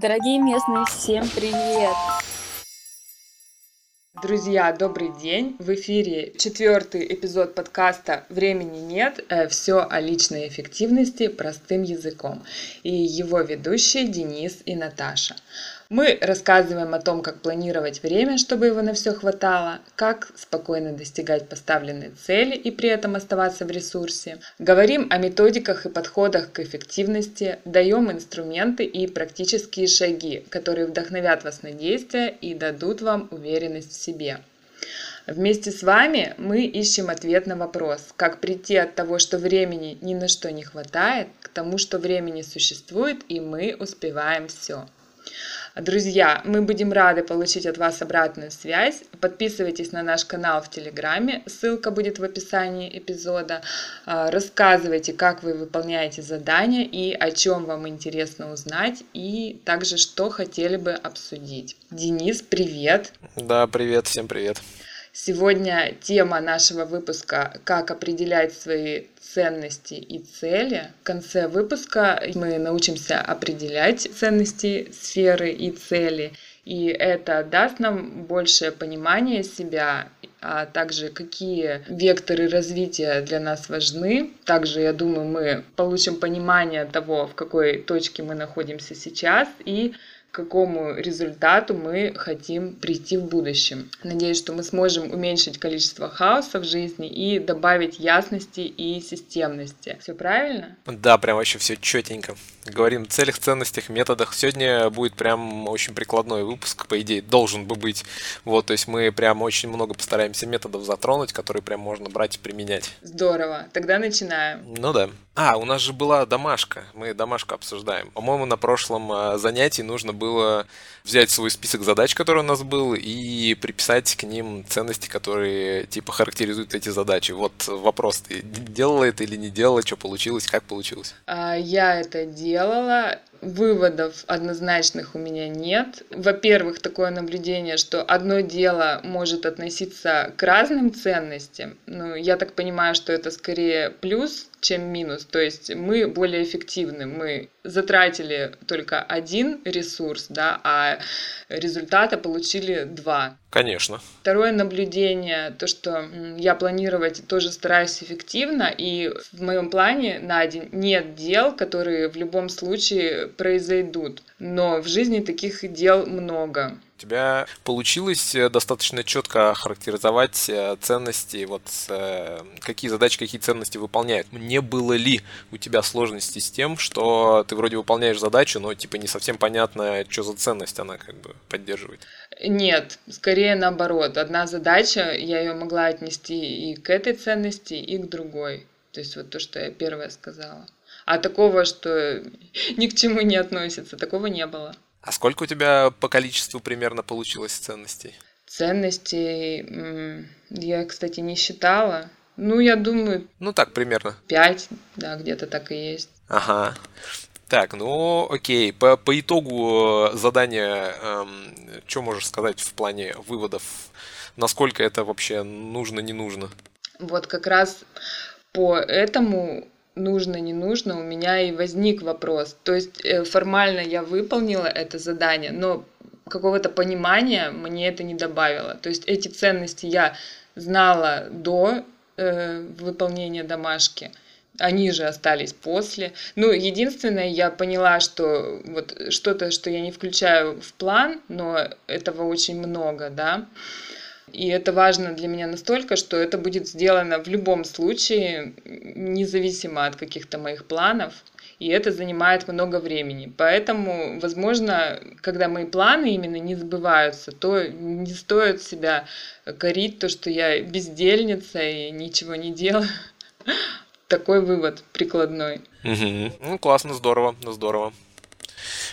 Дорогие местные, всем привет! Друзья, добрый день! В эфире четвертый эпизод подкаста «Времени нет. Все о личной эффективности простым языком» и его ведущие Денис и Наташа. Мы рассказываем о том, как планировать время, чтобы его на все хватало, как спокойно достигать поставленной цели и при этом оставаться в ресурсе. Говорим о методиках и подходах к эффективности, даем инструменты и практические шаги, которые вдохновят вас на действия и дадут вам уверенность в себе. Вместе с вами мы ищем ответ на вопрос, как прийти от того, что времени ни на что не хватает, к тому, что времени существует и мы успеваем все. Друзья, мы будем рады получить от вас обратную связь. Подписывайтесь на наш канал в Телеграме, ссылка будет в описании эпизода. А, рассказывайте, как вы выполняете задания и о чем вам интересно узнать, и также что хотели бы обсудить. Денис, привет! Да, привет, всем привет! Сегодня тема нашего выпуска «Как определять свои ценности и цели. В конце выпуска мы научимся определять ценности, сферы и цели. И это даст нам большее понимание себя, а также какие векторы развития для нас важны. Также, я думаю, мы получим понимание того, в какой точке мы находимся сейчас и к какому результату мы хотим прийти в будущем. Надеюсь, что мы сможем уменьшить количество хаоса в жизни и добавить ясности и системности. Все правильно? Да, прям вообще все четенько. Говорим о целях, ценностях, методах. Сегодня будет прям очень прикладной выпуск, по идее, должен бы быть. Вот, то есть мы прям очень много постараемся методов затронуть, которые прям можно брать и применять. Здорово. Тогда начинаем. Ну да. А, у нас же была домашка. Мы домашку обсуждаем. По-моему, на прошлом а, занятии нужно было взять свой список задач, который у нас был, и приписать к ним ценности, которые типа характеризуют эти задачи. Вот вопрос, ты делала это или не делала, что получилось, как получилось? А, я это делала. Выводов однозначных у меня нет. Во-первых, такое наблюдение, что одно дело может относиться к разным ценностям. Ну, я так понимаю, что это скорее плюс, чем минус. То есть мы более эффективны. Мы затратили только один ресурс, да, а результата получили два. Конечно. Второе наблюдение, то, что я планировать тоже стараюсь эффективно, и в моем плане на день нет дел, которые в любом случае произойдут. Но в жизни таких дел много. У тебя получилось э, достаточно четко характеризовать э, ценности, вот э, какие задачи, какие ценности выполняют. Не было ли у тебя сложности с тем, что ты вроде выполняешь задачу, но типа не совсем понятно, что за ценность она как бы поддерживает? Нет, скорее наоборот. Одна задача, я ее могла отнести и к этой ценности, и к другой. То есть вот то, что я первая сказала. А такого, что ни к чему не относится, такого не было. А сколько у тебя по количеству примерно получилось ценностей? Ценностей я, кстати, не считала. Ну, я думаю... Ну, так, примерно. Пять, да, где-то так и есть. Ага. Так, ну окей. По, по итогу э, задания, эм, что можешь сказать в плане выводов? Насколько это вообще нужно, не нужно? Вот как раз по этому нужно, не нужно, у меня и возник вопрос. То есть э, формально я выполнила это задание, но какого-то понимания мне это не добавило. То есть эти ценности я знала до э, выполнения домашки, они же остались после. Ну, единственное, я поняла, что вот что-то, что я не включаю в план, но этого очень много, да. И это важно для меня настолько, что это будет сделано в любом случае, независимо от каких-то моих планов. И это занимает много времени. Поэтому, возможно, когда мои планы именно не сбываются, то не стоит себя корить, то, что я бездельница и ничего не делаю. Такой вывод прикладной. Угу. Ну, классно, здорово, здорово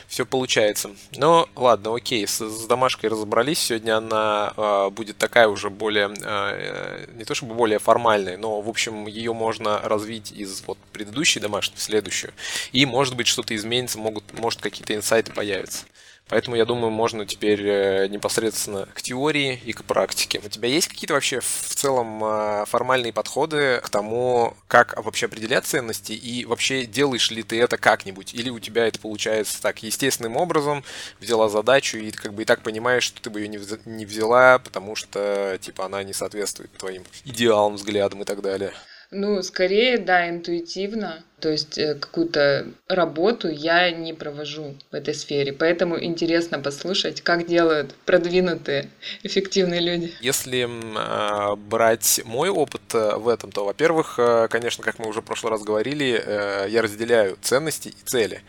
все получается. Но ладно, окей, с, с домашкой разобрались. Сегодня она э, будет такая уже более, э, не то чтобы более формальная, но, в общем, ее можно развить из вот предыдущей домашней в следующую. И, может быть, что-то изменится, могут, может, какие-то инсайты появятся. Поэтому, я думаю, можно теперь э, непосредственно к теории и к практике. У тебя есть какие-то вообще в целом э, формальные подходы к тому, как вообще определять ценности, и вообще делаешь ли ты это как-нибудь, или у тебя это получается так естественным образом, взяла задачу и как бы и так понимаешь, что ты бы ее не взяла, потому что типа она не соответствует твоим идеалам, взглядам и так далее. Ну, скорее, да, интуитивно. То есть э, какую-то работу я не провожу в этой сфере. Поэтому интересно послушать, как делают продвинутые, эффективные люди. Если э, брать мой опыт э, в этом, то, во-первых, э, конечно, как мы уже в прошлый раз говорили, э, я разделяю ценности и цели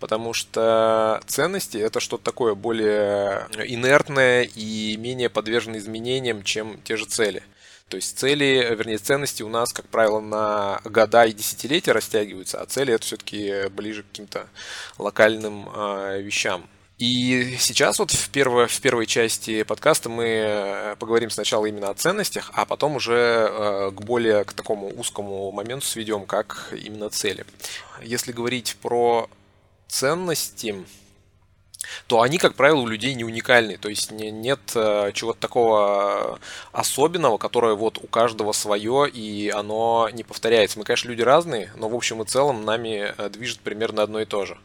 потому что ценности это что-то такое более инертное и менее подвержено изменениям, чем те же цели. То есть цели, вернее ценности у нас, как правило, на года и десятилетия растягиваются, а цели это все-таки ближе к каким-то локальным э, вещам. И сейчас вот в первой, в первой части подкаста мы э, поговорим сначала именно о ценностях, а потом уже э, к более к такому узкому моменту сведем, как именно цели. Если говорить про ценности, то они, как правило, у людей не уникальны. То есть не, нет э, чего-то такого особенного, которое вот у каждого свое, и оно не повторяется. Мы, конечно, люди разные, но в общем и целом нами э, движет примерно одно и то же.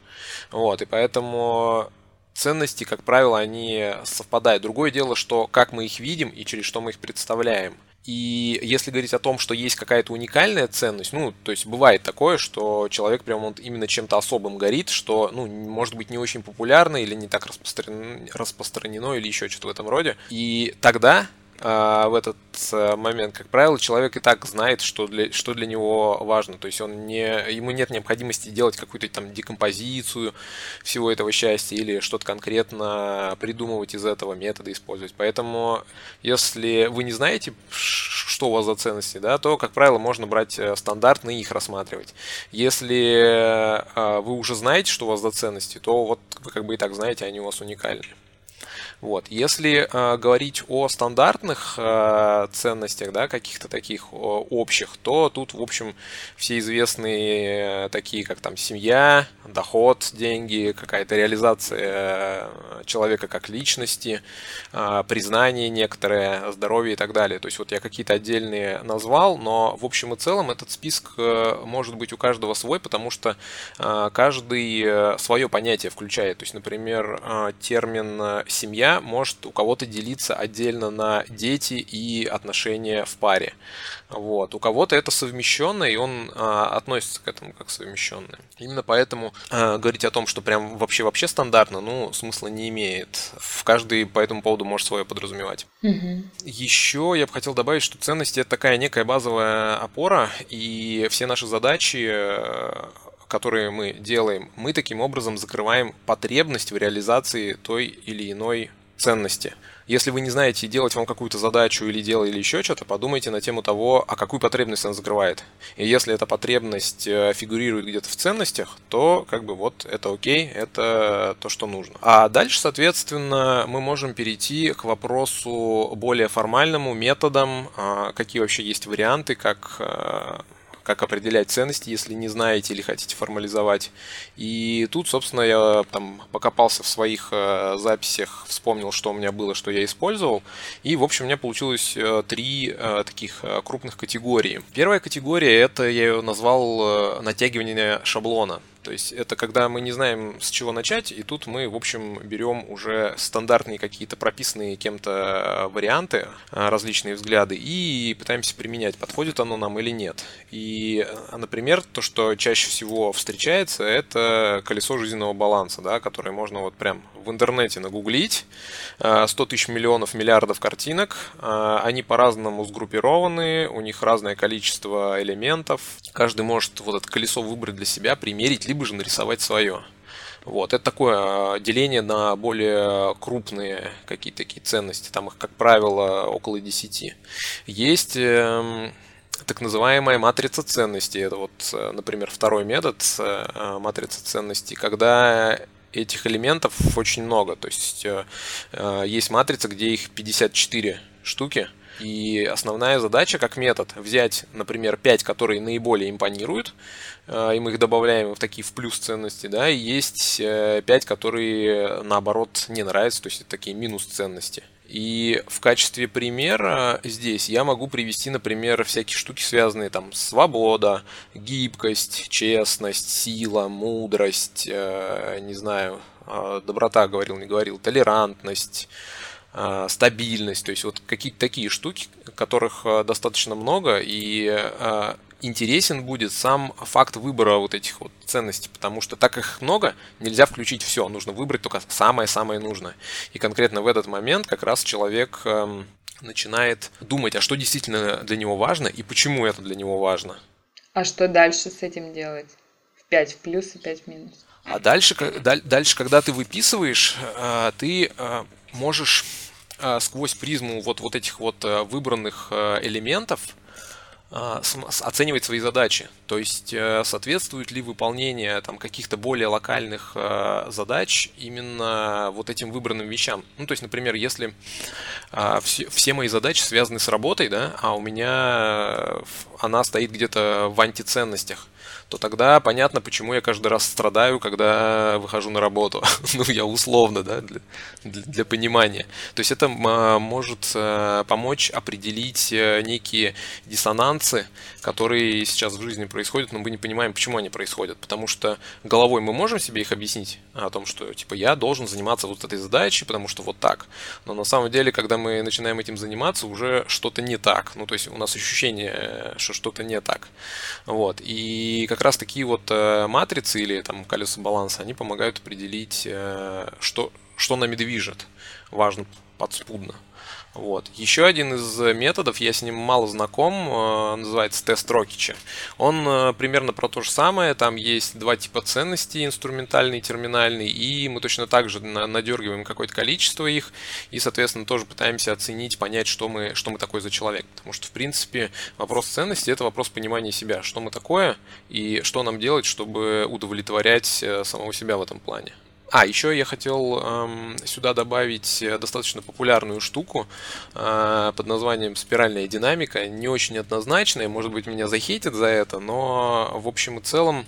Вот, и поэтому ценности, как правило, они совпадают. Другое дело, что как мы их видим и через что мы их представляем – и если говорить о том, что есть какая-то уникальная ценность, ну, то есть бывает такое, что человек прям вот именно чем-то особым горит, что, ну, может быть, не очень популярно или не так распространено, распространено или еще что-то в этом роде. И тогда в этот э, момент, как правило, человек и так знает, что для, что для него важно. То есть он не, ему нет необходимости делать какую-то там декомпозицию всего этого счастья или что-то конкретно придумывать из этого метода использовать. Поэтому, если вы не знаете, что у вас за ценности, да, то, как правило, можно брать э, стандартные и их рассматривать. Если э, вы уже знаете, что у вас за ценности, то вот вы как бы и так знаете, они у вас уникальны. Вот. Если э, говорить о стандартных э, ценностях, да, каких-то таких общих, то тут, в общем, все известные э, такие, как там семья, доход, деньги, какая-то реализация э, человека как личности, э, признание некоторое, здоровье и так далее. То есть вот я какие-то отдельные назвал, но в общем и целом этот список э, может быть у каждого свой, потому что э, каждый свое понятие включает. То есть, например, э, термин семья может у кого-то делиться отдельно на дети и отношения в паре. Вот. У кого-то это совмещенное, и он а, относится к этому как совмещенное. Именно поэтому а, говорить о том, что прям вообще вообще стандартно, ну, смысла не имеет. В каждый по этому поводу может свое подразумевать. Угу. Еще я бы хотел добавить, что ценности это такая некая базовая опора, и все наши задачи которые мы делаем, мы таким образом закрываем потребность в реализации той или иной ценности. Если вы не знаете, делать вам какую-то задачу или делать или еще что-то, подумайте на тему того, а какую потребность она закрывает. И если эта потребность э, фигурирует где-то в ценностях, то как бы вот это окей, это то, что нужно. А дальше, соответственно, мы можем перейти к вопросу более формальному, методам, а, какие вообще есть варианты, как э, как определять ценности, если не знаете или хотите формализовать. И тут, собственно, я там покопался в своих э, записях, вспомнил, что у меня было, что я использовал. И, в общем, у меня получилось э, три э, таких крупных категории. Первая категория, это я ее назвал натягивание шаблона. То есть это когда мы не знаем, с чего начать, и тут мы, в общем, берем уже стандартные какие-то прописанные кем-то варианты, различные взгляды, и пытаемся применять, подходит оно нам или нет. И, например, то, что чаще всего встречается, это колесо жизненного баланса, да, которое можно вот прям в интернете нагуглить. 100 тысяч миллионов миллиардов картинок. Они по-разному сгруппированы, у них разное количество элементов. Каждый может вот это колесо выбрать для себя, примерить, либо же нарисовать свое. Вот, это такое а, деление на более крупные какие-то такие ценности. Там их, как правило, около 10. Есть эм, так называемая матрица ценностей. Это вот, э, например, второй метод э, матрицы ценностей, когда этих элементов очень много. То есть э, есть матрица, где их 54 штуки – И основная задача как метод взять, например, 5, которые наиболее импонируют, э, и мы их добавляем в такие в плюс ценности, да, и есть 5, э, которые наоборот не нравятся, то есть это такие минус ценности. И в качестве примера здесь я могу привести, например, всякие штуки, связанные там свобода, гибкость, честность, сила, мудрость, э, не знаю, э, доброта говорил, не говорил, толерантность, стабильность, то есть вот какие-то такие штуки, которых э, достаточно много, и э, интересен будет сам факт выбора вот этих вот ценностей, потому что так их много, нельзя включить все, нужно выбрать только самое-самое нужное. И конкретно в этот момент как раз человек эм, начинает думать, а что действительно для него важно и почему это для него важно. А что дальше с этим делать? В 5 в плюс и 5 в минус. А дальше, дальше когда ты выписываешь, э, ты э, можешь э, сквозь призму вот, вот этих вот выбранных элементов оценивать свои задачи. То есть соответствует ли выполнение там, каких-то более локальных задач именно вот этим выбранным вещам. Ну, то есть, например, если все, мои задачи связаны с работой, да, а у меня она стоит где-то в антиценностях, то тогда понятно, почему я каждый раз страдаю, когда выхожу на работу. ну, я условно, да, для, для, для понимания. То есть это может э, помочь определить э, некие диссонансы, которые сейчас в жизни происходят, но мы не понимаем, почему они происходят. Потому что головой мы можем себе их объяснить о том, что типа я должен заниматься вот этой задачей, потому что вот так. Но на самом деле, когда мы начинаем этим заниматься, уже что-то не так. Ну, то есть у нас ощущение, что что-то не так. Вот. И как как раз такие вот э, матрицы или там колеса баланса, они помогают определить, э, что, что нами движет. Важно подспудно. Вот. Еще один из методов, я с ним мало знаком, э, называется тест Рокича. Он э, примерно про то же самое, там есть два типа ценностей, инструментальный и терминальный, и мы точно так же надергиваем какое-то количество их, и, соответственно, тоже пытаемся оценить, понять, что мы, что мы такой за человек. Потому что, в принципе, вопрос ценности – это вопрос понимания себя, что мы такое, и что нам делать, чтобы удовлетворять э, самого себя в этом плане. А, еще я хотел эм, сюда добавить э, достаточно популярную штуку э, под названием спиральная динамика. Не очень однозначная, может быть, меня захейтят за это, но в общем и целом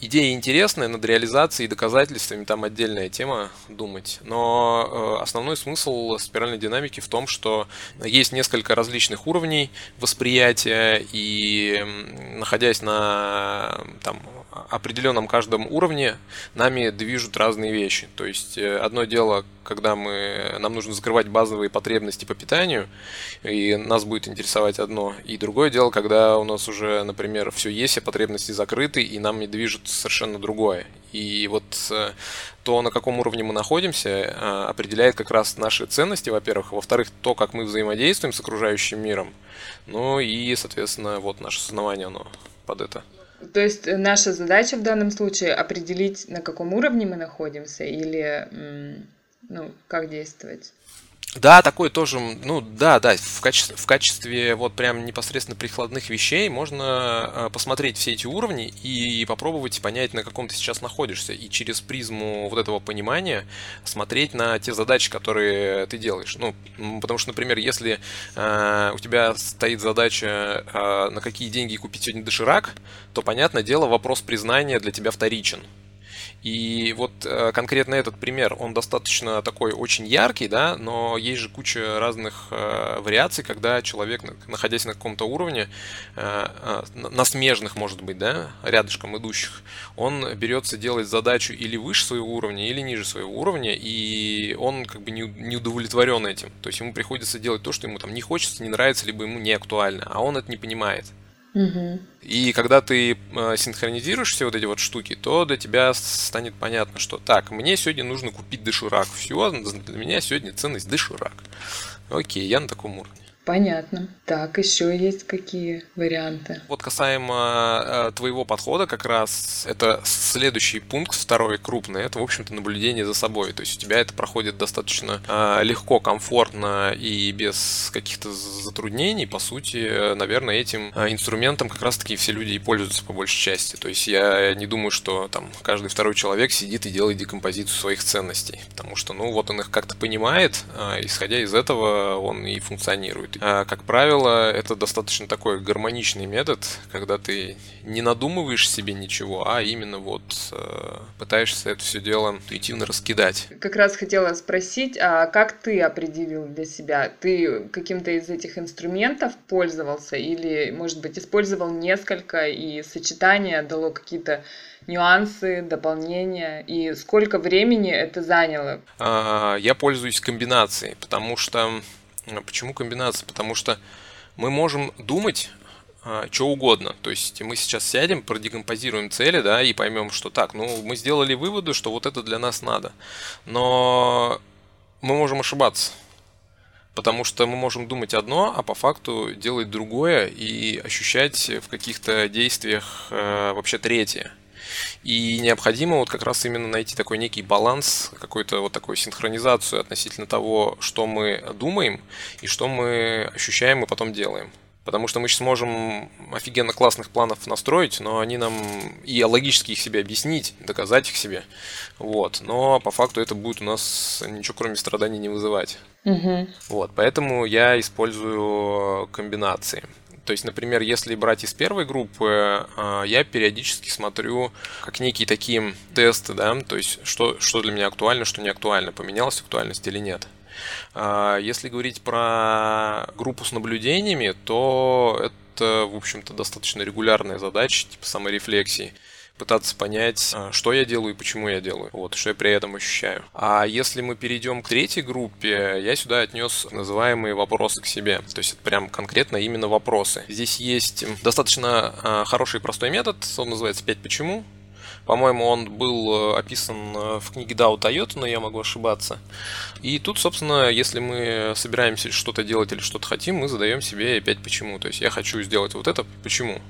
идея интересная, над реализацией и доказательствами там отдельная тема думать. Но э, основной смысл спиральной динамики в том, что есть несколько различных уровней восприятия, и находясь на там, определенном каждом уровне нами движут разные вещи. То есть э, одно дело, когда мы, нам нужно закрывать базовые потребности по питанию, и нас будет интересовать одно. И другое дело, когда у нас уже, например, все есть, а потребности закрыты, и нам не движут совершенно другое. И вот э, то, на каком уровне мы находимся, э, определяет как раз наши ценности, во-первых, во-вторых, то, как мы взаимодействуем с окружающим миром, ну и, соответственно, вот наше сознание, оно под это. То есть э, наша задача в данном случае определить, на каком уровне мы находимся или ну, как действовать? Да, такой тоже, ну да, да, в качестве, в качестве вот прям непосредственно прикладных вещей можно э, посмотреть все эти уровни и попробовать понять, на каком ты сейчас находишься, и через призму вот этого понимания смотреть на те задачи, которые ты делаешь. Ну, потому что, например, если э, у тебя стоит задача, э, на какие деньги купить сегодня доширак, то, понятное дело, вопрос признания для тебя вторичен. И вот э, конкретно этот пример, он достаточно такой очень яркий, да, но есть же куча разных э, вариаций, когда человек, находясь на каком-то уровне, э, на смежных, может быть, да, рядышком идущих, он берется делать задачу или выше своего уровня, или ниже своего уровня, и он как бы не удовлетворен этим. То есть ему приходится делать то, что ему там не хочется, не нравится, либо ему не актуально, а он это не понимает. И когда ты э, синхронизируешь все вот эти вот штуки, то для тебя станет понятно, что так, мне сегодня нужно купить доширак. Все, для меня сегодня ценность доширак. Окей, я на таком уровне. Понятно. Так, еще есть какие варианты? Вот касаемо э, твоего подхода, как раз это следующий пункт, второй крупный, это, в общем-то, наблюдение за собой. То есть у тебя это проходит достаточно э, легко, комфортно и без каких-то затруднений. По сути, наверное, этим э, инструментом как раз-таки все люди и пользуются по большей части. То есть я не думаю, что там каждый второй человек сидит и делает декомпозицию своих ценностей. Потому что, ну, вот он их как-то понимает, э, исходя из этого он и функционирует. А, как правило, это достаточно такой гармоничный метод, когда ты не надумываешь себе ничего, а именно вот э, пытаешься это все дело интуитивно раскидать. Как раз хотела спросить, а как ты определил для себя? Ты каким-то из этих инструментов пользовался или, может быть, использовал несколько и сочетание дало какие-то нюансы, дополнения и сколько времени это заняло? А, я пользуюсь комбинацией, потому что... Почему комбинация? Потому что мы можем думать а, что угодно. То есть мы сейчас сядем, продекомпозируем цели, да, и поймем, что так, ну, мы сделали выводы, что вот это для нас надо. Но мы можем ошибаться. Потому что мы можем думать одно, а по факту делать другое и ощущать в каких-то действиях э, вообще третье. И необходимо вот как раз именно найти такой некий баланс, какую-то вот такую синхронизацию относительно того, что мы думаем и что мы ощущаем и потом делаем. Потому что мы сейчас можем офигенно классных планов настроить, но они нам и логически их себе объяснить, доказать их себе. Вот. Но по факту это будет у нас ничего кроме страданий не вызывать. Угу. Вот. Поэтому я использую комбинации. То есть, например, если брать из первой группы, а, я периодически смотрю как некие такие тесты, да, то есть что, что для меня актуально, что не актуально, поменялась актуальность или нет. А, если говорить про группу с наблюдениями, то это, в общем-то, достаточно регулярная задача, типа саморефлексии пытаться понять, а, что я делаю и почему я делаю, вот, что я при этом ощущаю. А если мы перейдем к третьей группе, я сюда отнес называемые вопросы к себе, то есть это прям конкретно именно вопросы. Здесь есть достаточно а, хороший и простой метод, он называется «5 почему», по-моему, он был э, описан э, в книге Дао Тойота, но я могу ошибаться. И тут, собственно, если мы собираемся что-то делать или что-то хотим, мы задаем себе опять почему. То есть я хочу сделать вот это, почему?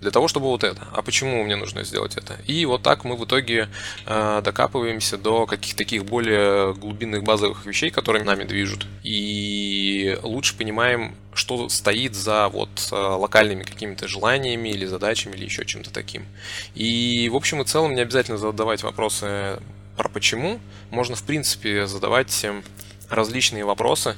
Для того, чтобы вот это. А почему мне нужно сделать это? И вот так мы в итоге э, докапываемся до каких-то таких более глубинных базовых вещей, которые нами движут. И лучше понимаем, что стоит за вот э, локальными какими-то желаниями или задачами или еще чем-то таким. И в общем и целом не обязательно задавать вопросы про почему. Можно в принципе задавать эм, различные вопросы,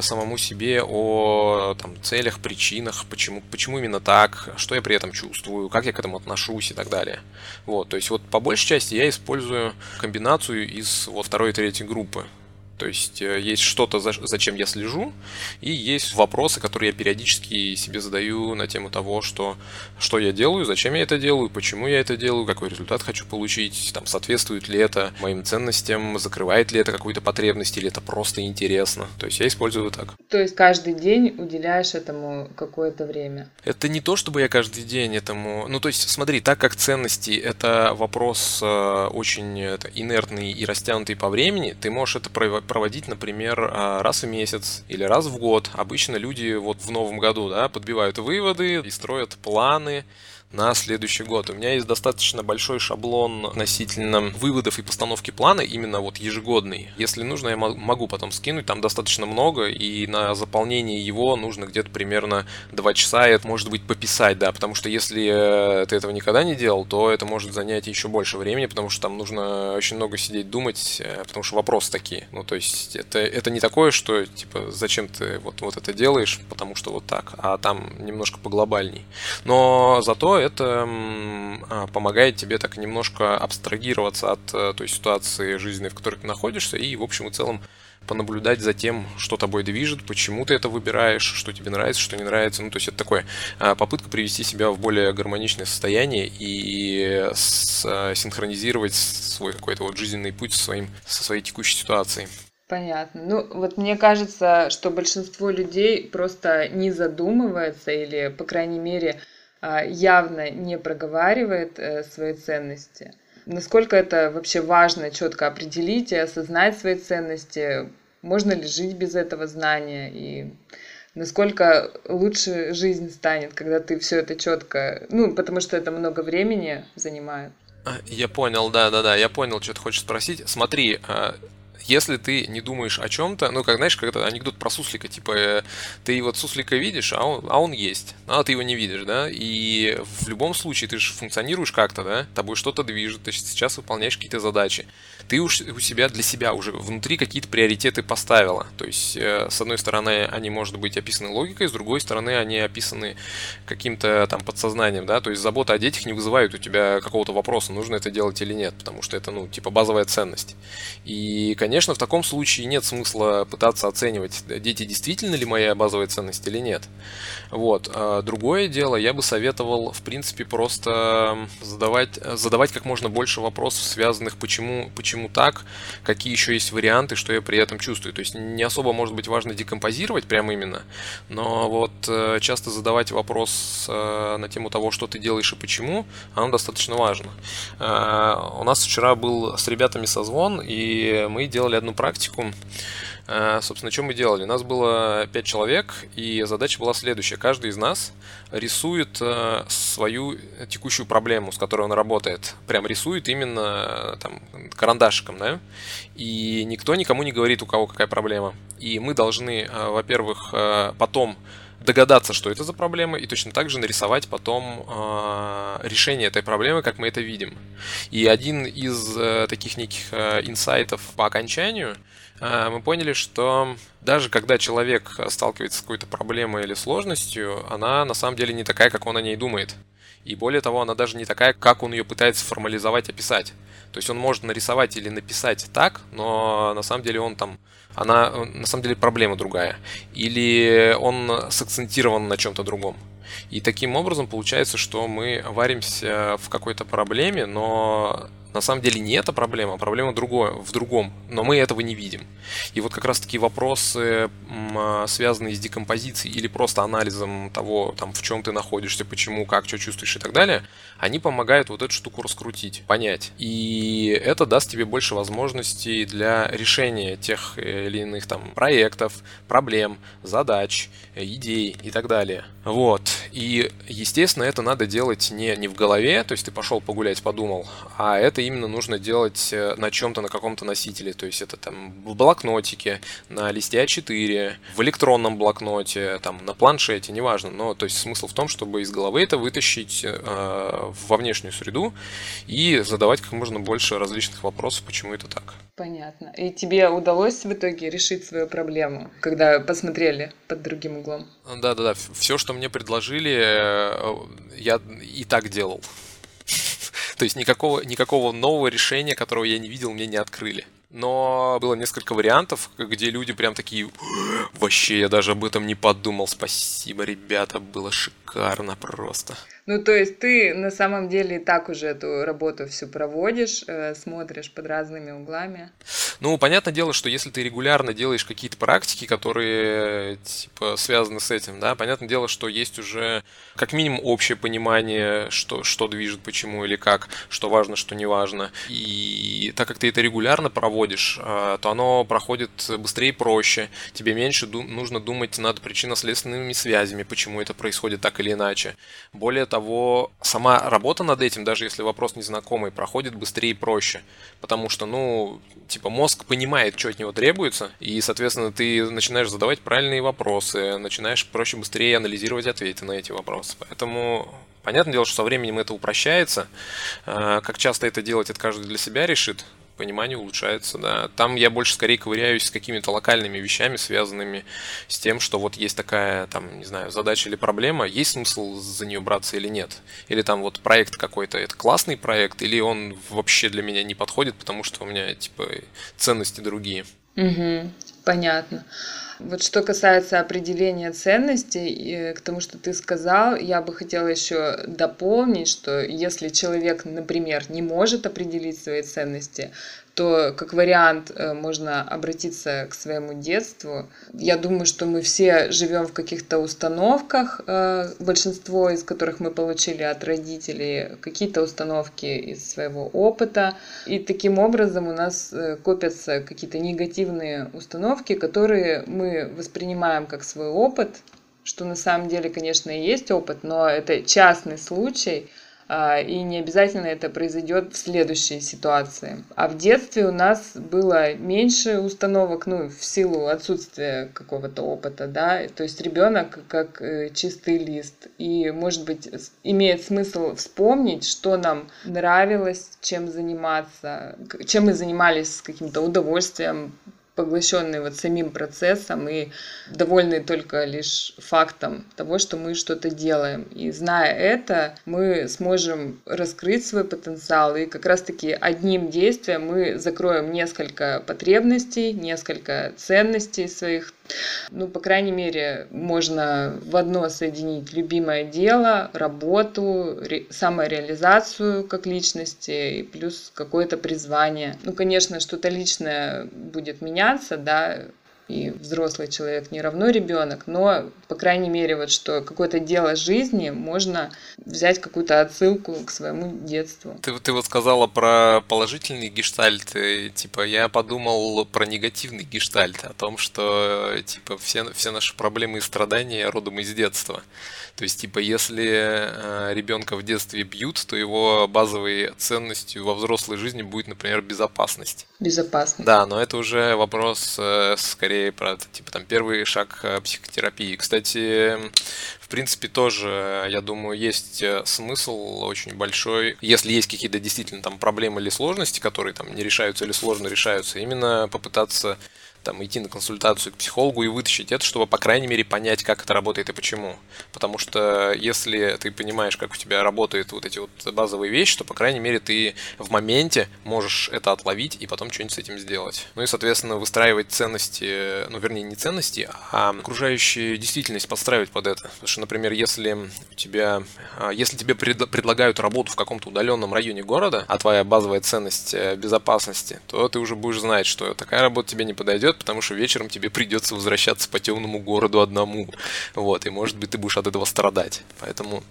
самому себе о там, целях, причинах, почему, почему именно так, что я при этом чувствую, как я к этому отношусь и так далее. Вот, то есть вот по большей части я использую комбинацию из вот второй и третьей группы. То есть э, есть что-то, за, зачем я слежу, и есть вопросы, которые я периодически себе задаю на тему того, что, что я делаю, зачем я это делаю, почему я это делаю, какой результат хочу получить, там, соответствует ли это моим ценностям, закрывает ли это какую-то потребность, или это просто интересно. То есть я использую так. То есть каждый день уделяешь этому какое-то время? Это не то, чтобы я каждый день этому... Ну, то есть смотри, так как ценности — это вопрос э, очень это, инертный и растянутый по времени, ты можешь это проводить, например, а, раз в месяц или раз в год. Обычно люди вот в новом году да, подбивают выводы и строят планы на следующий год. У меня есть достаточно большой шаблон относительно выводов и постановки плана, именно вот ежегодный. Если нужно, я могу потом скинуть, там достаточно много, и на заполнение его нужно где-то примерно 2 часа, и это может быть пописать, да, потому что если э, ты этого никогда не делал, то это может занять еще больше времени, потому что там нужно очень много сидеть думать, э, потому что вопросы такие. Ну, то есть это, это не такое, что, типа, зачем ты вот, вот это делаешь, потому что вот так, а там немножко поглобальней. Но зато это а, помогает тебе так немножко абстрагироваться от э, той ситуации жизненной, в которой ты находишься, и в общем и целом понаблюдать за тем, что тобой движет, почему ты это выбираешь, что тебе нравится, что не нравится. Ну, то есть это такое а, попытка привести себя в более гармоничное состояние и синхронизировать свой какой-то вот жизненный путь со, своим, со своей текущей ситуацией. Понятно. Ну, вот мне кажется, что большинство людей просто не задумывается или, по крайней мере, а, явно не проговаривает э, свои ценности. Насколько это вообще важно четко определить и осознать свои ценности? Можно ли жить без этого знания? И насколько лучше жизнь станет, когда ты все это четко... Ну, потому что это много времени занимает. А, я понял, да-да-да, я понял, что ты хочешь спросить. Смотри, а, если ты не думаешь о чем-то, ну, как, знаешь, когда анекдот про суслика, типа, э, ты вот суслика видишь, а он, а он есть, а ты его не видишь, да, и в любом случае ты же функционируешь как-то, да, тобой что-то движет, ты сейчас выполняешь какие-то задачи, ты уж у себя для себя уже внутри какие-то приоритеты поставила, то есть, э, с одной стороны, они, может быть, описаны логикой, с другой стороны, они описаны каким-то там подсознанием, да, то есть забота о детях не вызывает у тебя какого-то вопроса, нужно это делать или нет, потому что это, ну, типа базовая ценность. И, конечно, в таком случае нет смысла пытаться оценивать, дети действительно ли моя базовая ценность или нет. Вот. А другое дело, я бы советовал, в принципе, просто задавать, задавать как можно больше вопросов, связанных почему, почему так, какие еще есть варианты, что я при этом чувствую. То есть не особо, может быть, важно декомпозировать прямо именно, но вот э, часто задавать вопрос э, на тему того, что ты делаешь и почему, оно достаточно важно. Э, у нас вчера был с ребятами созвон, и мы делали одну практику. Э, собственно, что мы делали? У нас было 5 человек, и задача была следующая. Каждый из нас рисует э, свою текущую проблему, с которой он работает. Прям рисует именно там, карандашиком, да? И никто никому не говорит, у кого какая проблема. И мы должны, э, во-первых, потом догадаться, что это за проблема, и точно так же нарисовать потом э, решение этой проблемы, как мы это видим. И один из э, таких неких э, инсайтов по окончанию э, мы поняли, что даже когда человек сталкивается с какой-то проблемой или сложностью, она на самом деле не такая, как он о ней думает. И более того, она даже не такая, как он ее пытается формализовать, описать. То есть он может нарисовать или написать так, но на самом деле он там она на самом деле проблема другая. Или он сакцентирован на чем-то другом. И таким образом получается, что мы варимся в какой-то проблеме, но на самом деле не эта проблема, а проблема другое, в другом, но мы этого не видим. И вот как раз таки вопросы, а, связанные с декомпозицией или просто анализом того, там, в чем ты находишься, почему, как, что чувствуешь и так далее, они помогают вот эту штуку раскрутить, понять. И это даст тебе больше возможностей для решения тех или иных там проектов, проблем, задач, идей и так далее. Вот. И, естественно, это надо делать не, не в голове, то есть ты пошел погулять, подумал, а это именно нужно делать э, на чем-то, на каком-то носителе. То есть это там в блокнотике, на листе А4, в электронном блокноте, там на планшете, неважно. Но то есть смысл в том, чтобы из головы это вытащить э, во внешнюю среду и задавать как можно больше различных вопросов, почему это так. Понятно. И тебе удалось в итоге решить свою проблему, когда посмотрели под другим углом? Да-да-да. Все, что мне предложили, э, я и так делал. То есть никакого, никакого нового решения, которого я не видел, мне не открыли. Но было несколько вариантов, где люди прям такие, вообще я даже об этом не подумал, спасибо, ребята, было шикарно просто. Ну, то есть ты на самом деле и так уже эту работу всю проводишь, э, смотришь под разными углами. Ну, понятное дело, что если ты регулярно делаешь какие-то практики, которые типа связаны с этим, да, понятное дело, что есть уже как минимум общее понимание, что, что движет, почему или как, что важно, что не важно. И так как ты это регулярно проводишь, э, то оно проходит быстрее и проще. Тебе меньше ду- нужно думать над причинно-следственными связями, почему это происходит так или иначе. Более того, сама работа над этим, даже если вопрос незнакомый, проходит быстрее и проще. Потому что, ну, типа мозг понимает, что от него требуется, и, соответственно, ты начинаешь задавать правильные вопросы, начинаешь проще, быстрее анализировать ответы на эти вопросы. Поэтому Понятное дело, что со временем это упрощается. Э, как часто это делать, это каждый для себя решит понимание улучшается, да. Там я больше скорее ковыряюсь с какими-то локальными вещами, связанными с тем, что вот есть такая, там, не знаю, задача или проблема, есть смысл за нее браться или нет. Или там вот проект какой-то, это классный проект, или он вообще для меня не подходит, потому что у меня, типа, ценности другие. Угу, понятно. Вот что касается определения ценностей, к тому, что ты сказал, я бы хотела еще дополнить, что если человек, например, не может определить свои ценности, то как вариант э, можно обратиться к своему детству. Я думаю, что мы все живем в каких-то установках, э, большинство из которых мы получили от родителей, какие-то установки из своего опыта. И таким образом у нас э, копятся какие-то негативные установки, которые мы воспринимаем как свой опыт, что на самом деле, конечно, и есть опыт, но это частный случай – и не обязательно это произойдет в следующей ситуации. А в детстве у нас было меньше установок, ну, в силу отсутствия какого-то опыта, да, то есть ребенок как э, чистый лист, и, может быть, имеет смысл вспомнить, что нам нравилось, чем заниматься, чем мы занимались с каким-то удовольствием, поглощенные вот самим процессом и довольны только лишь фактом того, что мы что-то делаем. И зная это, мы сможем раскрыть свой потенциал, и как раз-таки одним действием мы закроем несколько потребностей, несколько ценностей своих ну, по крайней мере, можно в одно соединить любимое дело, работу, ре- самореализацию как личности и плюс какое-то призвание. Ну, конечно, что-то личное будет меняться, да, и взрослый человек не равно ребенок, но, по крайней мере, вот что какое-то дело жизни можно взять какую-то отсылку к своему детству. Ты, ты вот сказала про положительный гештальт, и, типа я подумал про негативный гештальт, о том, что типа все, все наши проблемы и страдания родом из детства. То есть, типа, если э, ребенка в детстве бьют, то его базовой ценностью во взрослой жизни будет, например, безопасность. Безопасность. Да, но это уже вопрос э, скорее про, типа, там, первый шаг э, психотерапии. Кстати, в принципе, тоже, я думаю, есть смысл очень большой, если есть какие-то действительно там проблемы или сложности, которые там не решаются или сложно решаются, именно попытаться там, идти на консультацию к психологу и вытащить это, чтобы, по крайней мере, понять, как это работает и почему. Потому что если ты понимаешь, как у тебя работают вот эти вот базовые вещи, то, по крайней мере, ты в моменте можешь это отловить и потом что-нибудь с этим сделать. Ну и, соответственно, выстраивать ценности, ну, вернее, не ценности, а окружающую действительность подстраивать под это. Потому что, например, если у тебя, а, если тебе пред, предлагают работу в каком-то удаленном районе города, а твоя базовая ценность э, безопасности, то ты уже будешь знать, что такая работа тебе не подойдет, произойдет, потому что вечером тебе придется возвращаться по темному городу одному. Вот, и может быть ты будешь от этого страдать. Поэтому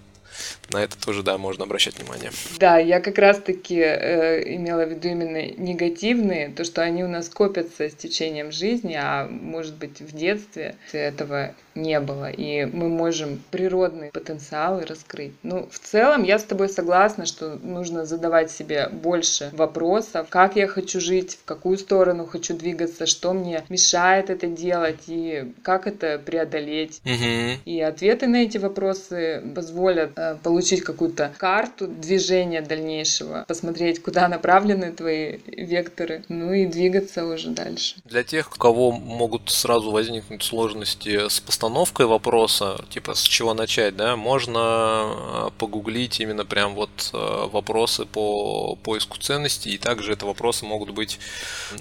на это тоже, да, можно обращать внимание. Да, я как раз-таки э, имела в виду именно негативные, то, что они у нас копятся с течением жизни, а может быть в детстве этого не было, и мы можем природные потенциалы раскрыть. Ну, в целом, я с тобой согласна, что нужно задавать себе больше вопросов, как я хочу жить, в какую сторону хочу двигаться, что мне мешает это делать, и как это преодолеть. Угу. И ответы на эти вопросы позволят э, получить какую-то карту движения дальнейшего, посмотреть, куда направлены твои векторы, ну и двигаться уже дальше. Для тех, у кого могут сразу возникнуть сложности с постановкой вопроса, типа с чего начать, да, можно э, погуглить именно прям вот э, вопросы по поиску ценностей, и также это вопросы могут быть,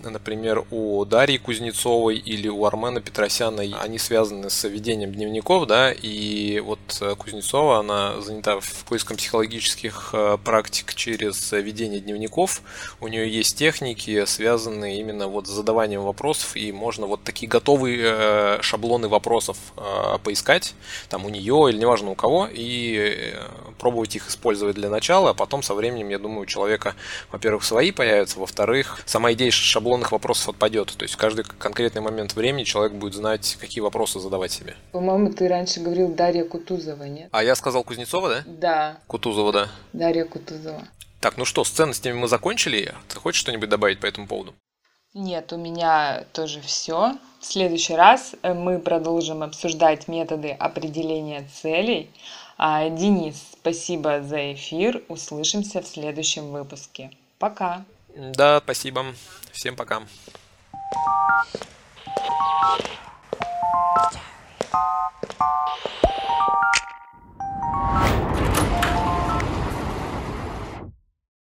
например, у Дарьи Кузнецовой или у Армена Петросяна, они связаны с ведением дневников, да, и вот э, Кузнецова, она занята поиском психологических практик через ведение дневников, у нее есть техники, связанные именно вот с задаванием вопросов, и можно вот такие готовые шаблоны вопросов э, поискать, там у нее или неважно у кого, и э, пробовать их использовать для начала, а потом со временем, я думаю, у человека, во-первых, свои появятся, во-вторых, сама идея шаблонных вопросов отпадет. То есть в каждый конкретный момент времени человек будет знать, какие вопросы задавать себе. По-моему, ты раньше говорил Дарья Кутузова, нет? А я сказал Кузнецова, да? Да. Кутузова, да. Дарья Кутузова. Так, ну что, с ценностями мы закончили. Ты хочешь что-нибудь добавить по этому поводу? Нет, у меня тоже все. В следующий раз э, мы продолжим обсуждать методы определения целей. А, Денис, спасибо за эфир. Услышимся в следующем выпуске. Пока. Да, спасибо. Всем пока. You.